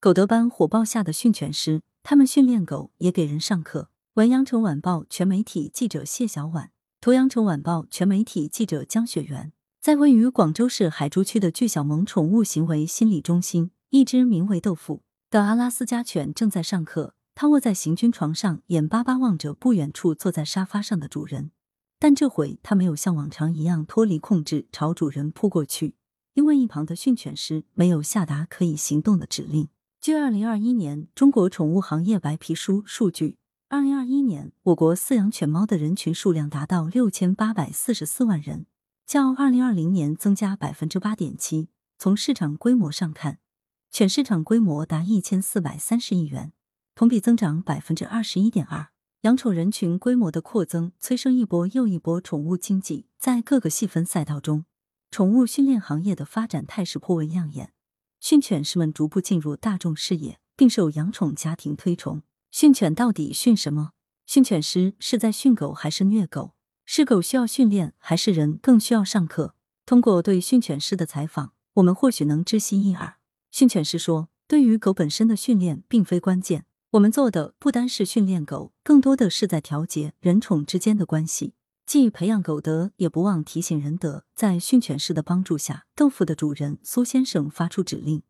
狗德班火爆下的训犬师，他们训练狗也给人上课。文阳城晚报全媒体记者谢小婉，图阳城晚报全媒体记者江雪媛。在位于广州市海珠区的巨小萌宠物行为心理中心，一只名为豆腐的阿拉斯加犬正在上课。它卧在行军床上，眼巴巴望着不远处坐在沙发上的主人。但这回它没有像往常一样脱离控制，朝主人扑过去，因为一旁的训犬师没有下达可以行动的指令。据二零二一年中国宠物行业白皮书数据，二零二一年我国饲养犬猫的人群数量达到六千八百四十四万人。较二零二零年增加百分之八点七。从市场规模上看，犬市场规模达一千四百三十亿元，同比增长百分之二十一点二。养宠人群规模的扩增，催生一波又一波宠物经济。在各个细分赛道中，宠物训练行业的发展态势颇为亮眼，训犬师们逐步进入大众视野，并受养宠家庭推崇。训犬到底训什么？训犬师是在训狗还是虐狗？是狗需要训练，还是人更需要上课？通过对训犬师的采访，我们或许能知悉一二。训犬师说：“对于狗本身的训练并非关键，我们做的不单是训练狗，更多的是在调节人宠之间的关系，既培养狗德，也不忘提醒人德。”在训犬师的帮助下，豆腐的主人苏先生发出指令，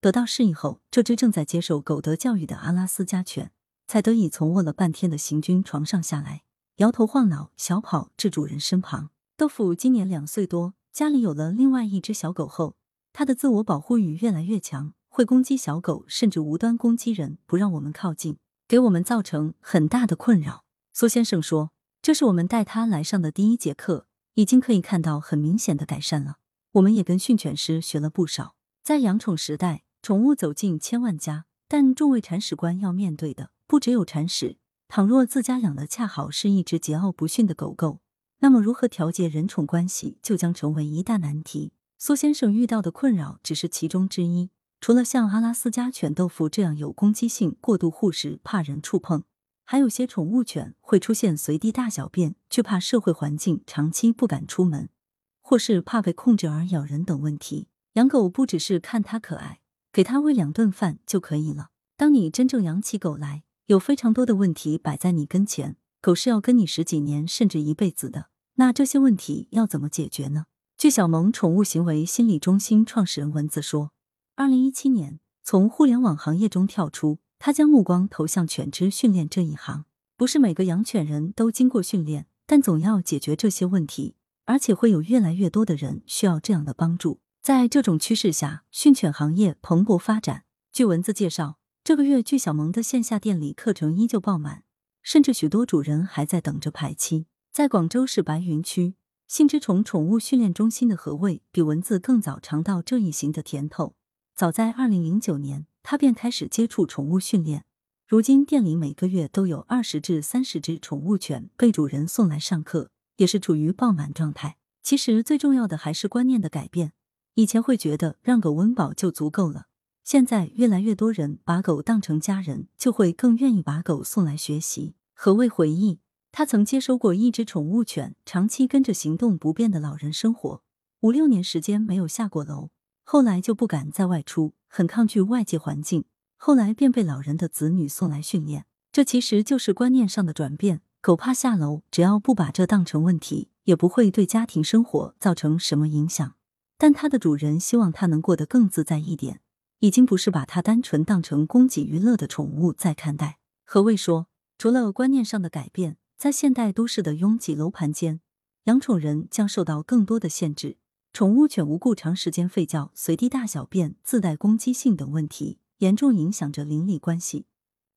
得到示意后，这只正在接受狗德教育的阿拉斯加犬才得以从卧了半天的行军床上下来。摇头晃脑，小跑至主人身旁。豆腐今年两岁多，家里有了另外一只小狗后，它的自我保护欲越来越强，会攻击小狗，甚至无端攻击人，不让我们靠近，给我们造成很大的困扰。苏先生说：“这是我们带它来上的第一节课，已经可以看到很明显的改善了。我们也跟训犬师学了不少。在养宠时代，宠物走进千万家，但众位铲屎官要面对的不只有铲屎。”倘若自家养的恰好是一只桀骜不驯的狗狗，那么如何调节人宠关系就将成为一大难题。苏先生遇到的困扰只是其中之一，除了像阿拉斯加犬豆腐这样有攻击性、过度护食、怕人触碰，还有些宠物犬会出现随地大小便、惧怕社会环境、长期不敢出门，或是怕被控制而咬人等问题。养狗不只是看它可爱，给它喂两顿饭就可以了。当你真正养起狗来，有非常多的问题摆在你跟前，狗是要跟你十几年甚至一辈子的。那这些问题要怎么解决呢？据小萌宠物行为心理中心创始人文字说，二零一七年从互联网行业中跳出，他将目光投向犬只训练这一行。不是每个养犬人都经过训练，但总要解决这些问题，而且会有越来越多的人需要这样的帮助。在这种趋势下，训犬行业蓬勃发展。据文字介绍。这个月，巨小萌的线下店里课程依旧爆满，甚至许多主人还在等着排期。在广州市白云区信之虫宠物训练中心的何卫，比文字更早尝到这一行的甜头。早在二零零九年，他便开始接触宠物训练。如今，店里每个月都有二十至三十只宠物犬被主人送来上课，也是处于爆满状态。其实，最重要的还是观念的改变。以前会觉得让狗温饱就足够了。现在越来越多人把狗当成家人，就会更愿意把狗送来学习。何谓回忆？他曾接收过一只宠物犬，长期跟着行动不便的老人生活，五六年时间没有下过楼，后来就不敢再外出，很抗拒外界环境。后来便被老人的子女送来训练。这其实就是观念上的转变。狗怕下楼，只要不把这当成问题，也不会对家庭生活造成什么影响。但它的主人希望它能过得更自在一点。已经不是把它单纯当成供给娱乐的宠物在看待。何谓说，除了观念上的改变，在现代都市的拥挤楼盘间，养宠人将受到更多的限制。宠物犬无故长时间吠叫、随地大小便、自带攻击性等问题，严重影响着邻里关系。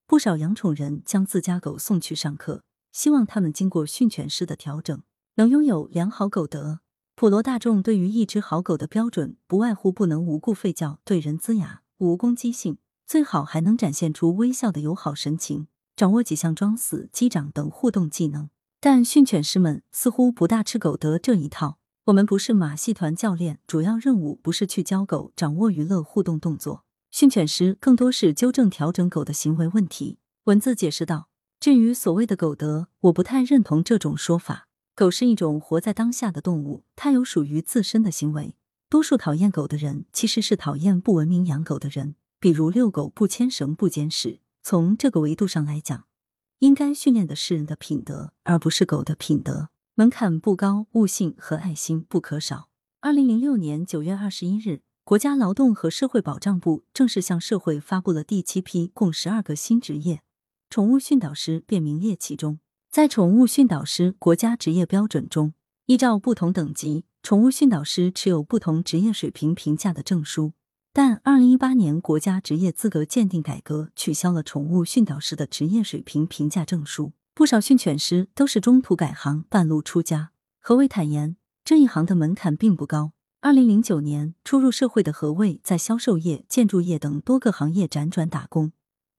不少养宠人将自家狗送去上课，希望他们经过训犬师的调整，能拥有良好狗德。普罗大众对于一只好狗的标准，不外乎不能无故吠叫、对人龇牙、无攻击性，最好还能展现出微笑的友好神情，掌握几项装死、击掌等互动技能。但训犬师们似乎不大吃狗德这一套。我们不是马戏团教练，主要任务不是去教狗掌握娱乐互动动作，训犬师更多是纠正、调整狗的行为问题。文字解释道：“至于所谓的狗德，我不太认同这种说法。”狗是一种活在当下的动物，它有属于自身的行为。多数讨厌狗的人，其实是讨厌不文明养狗的人。比如遛狗不牵绳、不捡屎。从这个维度上来讲，应该训练的是人的品德，而不是狗的品德。门槛不高，悟性和爱心不可少。二零零六年九月二十一日，国家劳动和社会保障部正式向社会发布了第七批共十二个新职业，宠物训导师便名列其中。在宠物训导师国家职业标准中，依照不同等级，宠物训导师持有不同职业水平评价的证书。但二零一八年国家职业资格鉴定改革取消了宠物训导师的职业水平评价证书，不少训犬师都是中途改行、半路出家。何谓坦言，这一行的门槛并不高。二零零九年初入社会的何卫，在销售业、建筑业等多个行业辗转打工，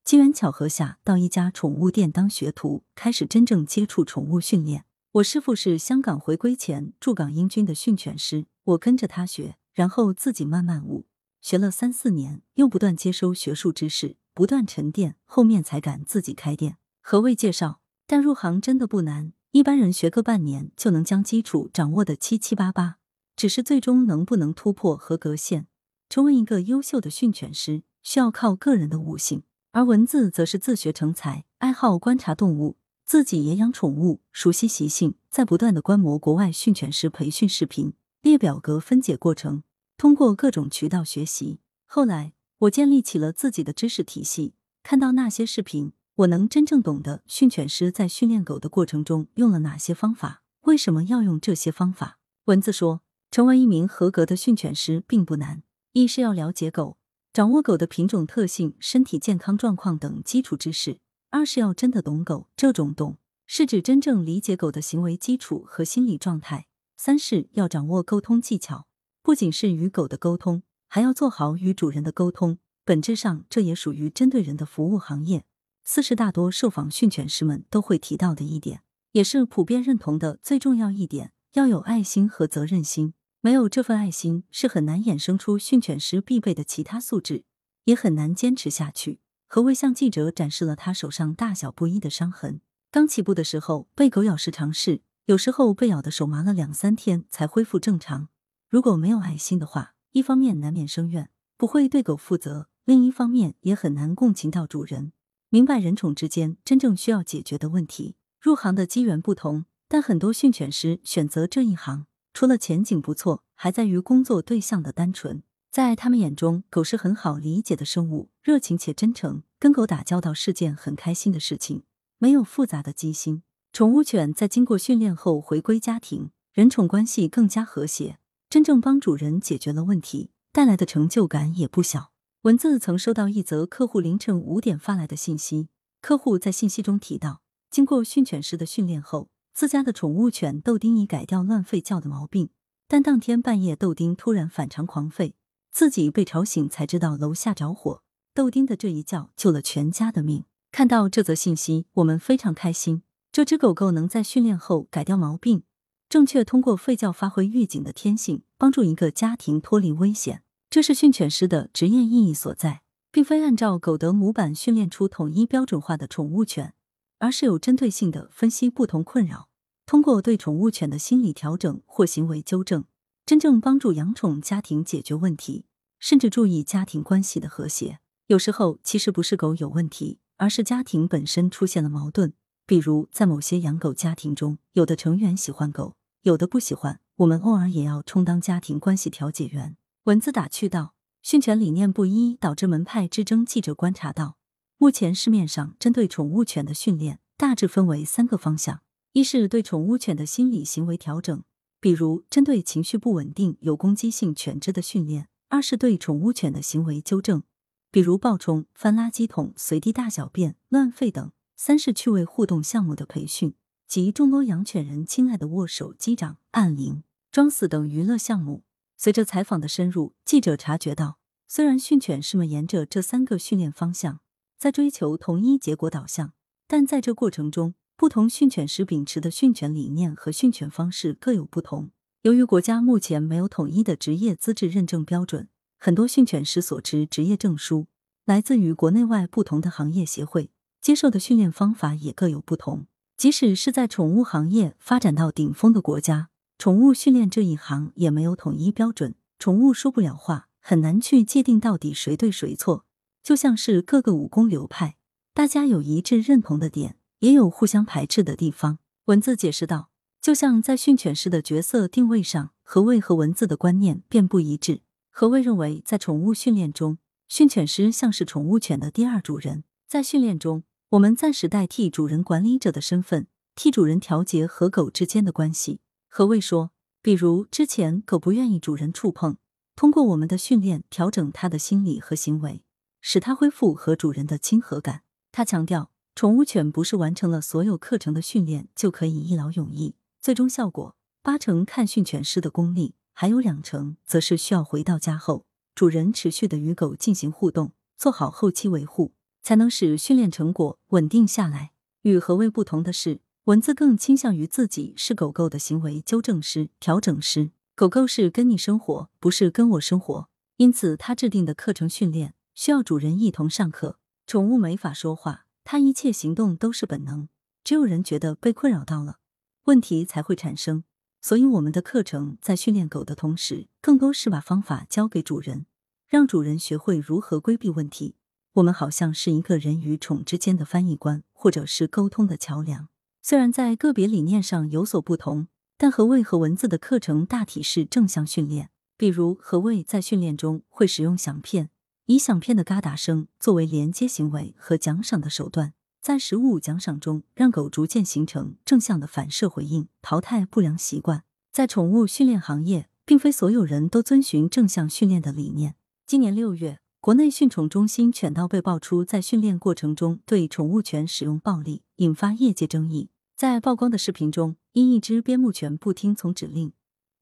机缘巧合下到一家宠物店当学徒，开始真正接触宠物训练。我师傅是香港回归前驻港英军的训犬师，我跟着他学，然后自己慢慢悟，学了三四年，又不断接收学术知识，不断沉淀，后面才敢自己开店。何谓介绍？但入行真的不难，一般人学个半年就能将基础掌握的七七八八，只是最终能不能突破合格线，成为一个优秀的训犬师，需要靠个人的悟性。而文字则是自学成才，爱好观察动物。自己也养宠物，熟悉习性，在不断的观摩国外训犬师培训视频，列表格分解过程，通过各种渠道学习。后来，我建立起了自己的知识体系，看到那些视频，我能真正懂得训犬师在训练狗的过程中用了哪些方法，为什么要用这些方法。文字说，成为一名合格的训犬师并不难，一是要了解狗，掌握狗的品种特性、身体健康状况等基础知识。二是要真的懂狗，这种懂是指真正理解狗的行为基础和心理状态。三是要掌握沟通技巧，不仅是与狗的沟通，还要做好与主人的沟通。本质上，这也属于针对人的服务行业。四是大多受访训犬师们都会提到的一点，也是普遍认同的最重要一点：要有爱心和责任心。没有这份爱心，是很难衍生出训犬师必备的其他素质，也很难坚持下去。何卫向记者展示了他手上大小不一的伤痕。刚起步的时候被狗咬时常事，有时候被咬的手麻了两三天才恢复正常。如果没有爱心的话，一方面难免生怨，不会对狗负责；另一方面也很难共情到主人，明白人宠之间真正需要解决的问题。入行的机缘不同，但很多训犬师选择这一行，除了前景不错，还在于工作对象的单纯。在他们眼中，狗是很好理解的生物，热情且真诚，跟狗打交道是件很开心的事情，没有复杂的机心。宠物犬在经过训练后回归家庭，人宠关系更加和谐，真正帮主人解决了问题，带来的成就感也不小。文字曾收到一则客户凌晨五点发来的信息，客户在信息中提到，经过训犬师的训练后，自家的宠物犬豆丁已改掉乱吠叫的毛病，但当天半夜豆丁突然反常狂吠。自己被吵醒，才知道楼下着火。豆丁的这一叫救了全家的命。看到这则信息，我们非常开心。这只狗狗能在训练后改掉毛病，正确通过吠叫发挥预警的天性，帮助一个家庭脱离危险。这是训犬师的职业意义所在，并非按照狗德模板训练出统一标准化的宠物犬，而是有针对性的分析不同困扰，通过对宠物犬的心理调整或行为纠正。真正帮助养宠家庭解决问题，甚至注意家庭关系的和谐。有时候其实不是狗有问题，而是家庭本身出现了矛盾。比如在某些养狗家庭中，有的成员喜欢狗，有的不喜欢。我们偶尔也要充当家庭关系调解员。文字打趣道：训犬理念不一，导致门派之争。记者观察到，目前市面上针对宠物犬的训练大致分为三个方向：一是对宠物犬的心理行为调整。比如，针对情绪不稳定、有攻击性犬只的训练；二是对宠物犬的行为纠正，比如暴冲、翻垃圾桶、随地大小便、乱吠等；三是趣味互动项目的培训，及众多养犬人亲爱的握手、击掌、按铃、装死等娱乐项目。随着采访的深入，记者察觉到，虽然训犬师们沿着这三个训练方向在追求同一结果导向，但在这过程中，不同训犬师秉持的训犬理念和训犬方式各有不同。由于国家目前没有统一的职业资质认证标准，很多训犬师所持职业证书来自于国内外不同的行业协会，接受的训练方法也各有不同。即使是在宠物行业发展到顶峰的国家，宠物训练这一行也没有统一标准，宠物说不了话，很难去界定到底谁对谁错。就像是各个武功流派，大家有一致认同的点，也有互相排斥的地方。文字解释道，就像在训犬师的角色定位上，何谓和文字的观念便不一致。何谓认为，在宠物训练中，训犬师像是宠物犬的第二主人，在训练中，我们暂时代替主人管理者的身份，替主人调节和狗之间的关系。何谓说？比如之前狗不愿意主人触碰，通过我们的训练调整它的心理和行为。使它恢复和主人的亲和感。他强调，宠物犬不是完成了所有课程的训练就可以一劳永逸，最终效果八成看训犬师的功力，还有两成则是需要回到家后，主人持续的与狗进行互动，做好后期维护，才能使训练成果稳定下来。与何谓不同的是，文字更倾向于自己是狗狗的行为纠正师、调整师，狗狗是跟你生活，不是跟我生活，因此他制定的课程训练。需要主人一同上课。宠物没法说话，它一切行动都是本能。只有人觉得被困扰到了，问题才会产生。所以，我们的课程在训练狗的同时，更多是把方法交给主人，让主人学会如何规避问题。我们好像是一个人与宠之间的翻译官，或者是沟通的桥梁。虽然在个别理念上有所不同，但何谓和文字的课程大体是正向训练。比如，何谓在训练中会使用响片。以响片的嘎达声作为连接行为和奖赏的手段，在食物奖赏中，让狗逐渐形成正向的反射回应，淘汰不良习惯。在宠物训练行业，并非所有人都遵循正向训练的理念。今年六月，国内训宠中心犬道被爆出在训练过程中对宠物犬使用暴力，引发业界争议。在曝光的视频中，因一只边牧犬不听从指令，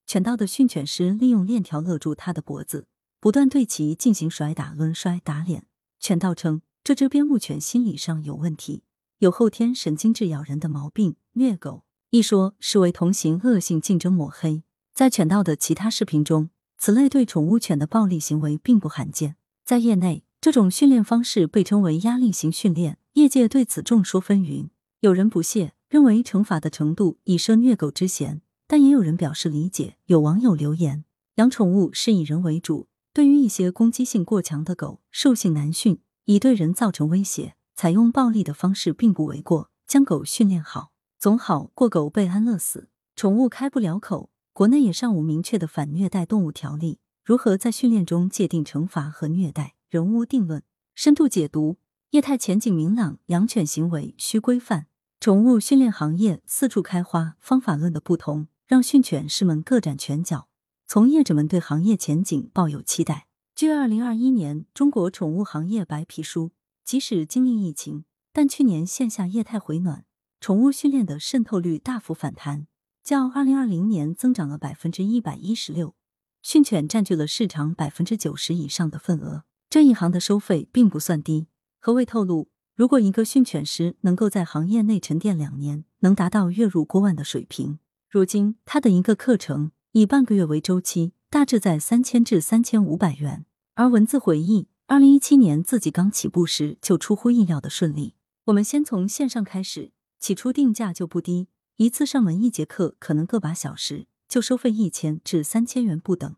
犬道的训犬师利用链条勒住它的脖子。不断对其进行甩打、抡摔、打脸。犬道称，这只边牧犬心理上有问题，有后天神经质咬人的毛病，虐狗。一说是为同行恶性竞争抹黑。在犬道的其他视频中，此类对宠物犬的暴力行为并不罕见。在业内，这种训练方式被称为压力型训练，业界对此众说纷纭。有人不屑，认为惩罚的程度已涉虐狗之嫌，但也有人表示理解。有网友留言：养宠物是以人为主。对于一些攻击性过强的狗，兽性难驯，已对人造成威胁，采用暴力的方式并不为过。将狗训练好，总好过狗被安乐死。宠物开不了口，国内也尚无明确的反虐待动物条例，如何在训练中界定惩罚和虐待，人无定论。深度解读，业态前景明朗，养犬行为需规范。宠物训练行业四处开花，方法论的不同，让训犬师们各展拳脚。从业者们对行业前景抱有期待。据二零二一年中国宠物行业白皮书，即使经历疫情，但去年线下业态回暖，宠物训练的渗透率大幅反弹，较二零二零年增长了百分之一百一十六。训犬占据了市场百分之九十以上的份额。这一行的收费并不算低。何谓透露？如果一个训犬师能够在行业内沉淀两年，能达到月入过万的水平。如今他的一个课程。以半个月为周期，大致在三千至三千五百元。而文字回忆，二零一七年自己刚起步时就出乎意料的顺利。我们先从线上开始，起初定价就不低，一次上门一节课可能个把小时，就收费一千至三千元不等。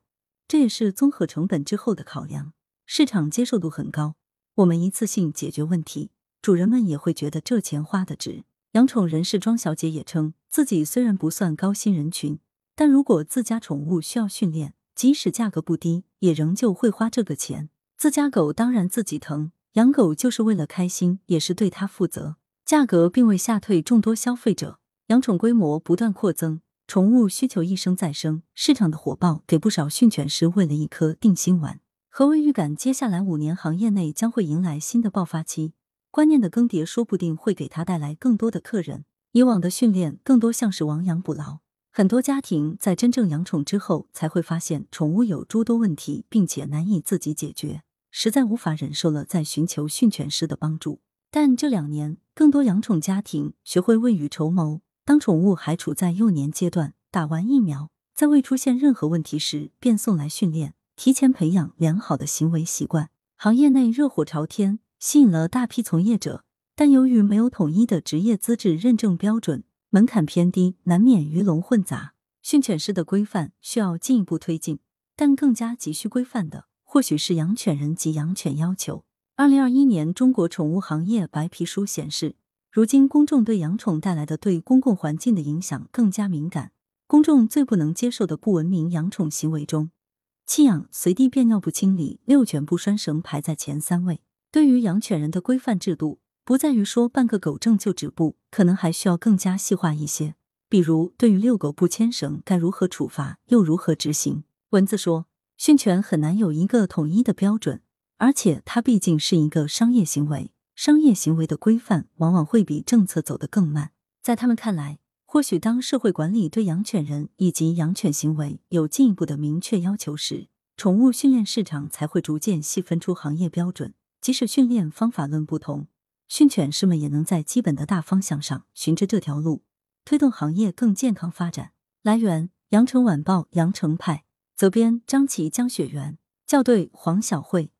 这也是综合成本之后的考量，市场接受度很高。我们一次性解决问题，主人们也会觉得这钱花的值。养宠人士庄小姐也称，自己虽然不算高薪人群。但如果自家宠物需要训练，即使价格不低，也仍旧会花这个钱。自家狗当然自己疼，养狗就是为了开心，也是对它负责。价格并未吓退众多消费者，养宠规模不断扩增，宠物需求一生再生，市场的火爆给不少训犬师喂了一颗定心丸。何为预感？接下来五年行业内将会迎来新的爆发期，观念的更迭说不定会给他带来更多的客人。以往的训练更多像是亡羊补牢。很多家庭在真正养宠之后，才会发现宠物有诸多问题，并且难以自己解决，实在无法忍受了，再寻求训犬师的帮助。但这两年，更多养宠家庭学会未雨绸缪，当宠物还处在幼年阶段，打完疫苗，在未出现任何问题时便送来训练，提前培养良好的行为习惯。行业内热火朝天，吸引了大批从业者，但由于没有统一的职业资质认证标准。门槛偏低，难免鱼龙混杂。训犬师的规范需要进一步推进，但更加急需规范的，或许是养犬人及养犬要求。二零二一年中国宠物行业白皮书显示，如今公众对养宠带来的对公共环境的影响更加敏感。公众最不能接受的不文明养宠行为中，弃养、随地便尿不清理、遛犬不拴绳排在前三位。对于养犬人的规范制度，不在于说办个狗证就止步，可能还需要更加细化一些。比如，对于遛狗不牵绳，该如何处罚，又如何执行？蚊子说，训犬很难有一个统一的标准，而且它毕竟是一个商业行为，商业行为的规范往往会比政策走得更慢。在他们看来，或许当社会管理对养犬人以及养犬行为有进一步的明确要求时，宠物训练市场才会逐渐细分出行业标准。即使训练方法论不同，训犬师们也能在基本的大方向上循着这条路，推动行业更健康发展。来源：羊城晚报羊城派，责编：张琪、江雪源，校对：黄晓慧。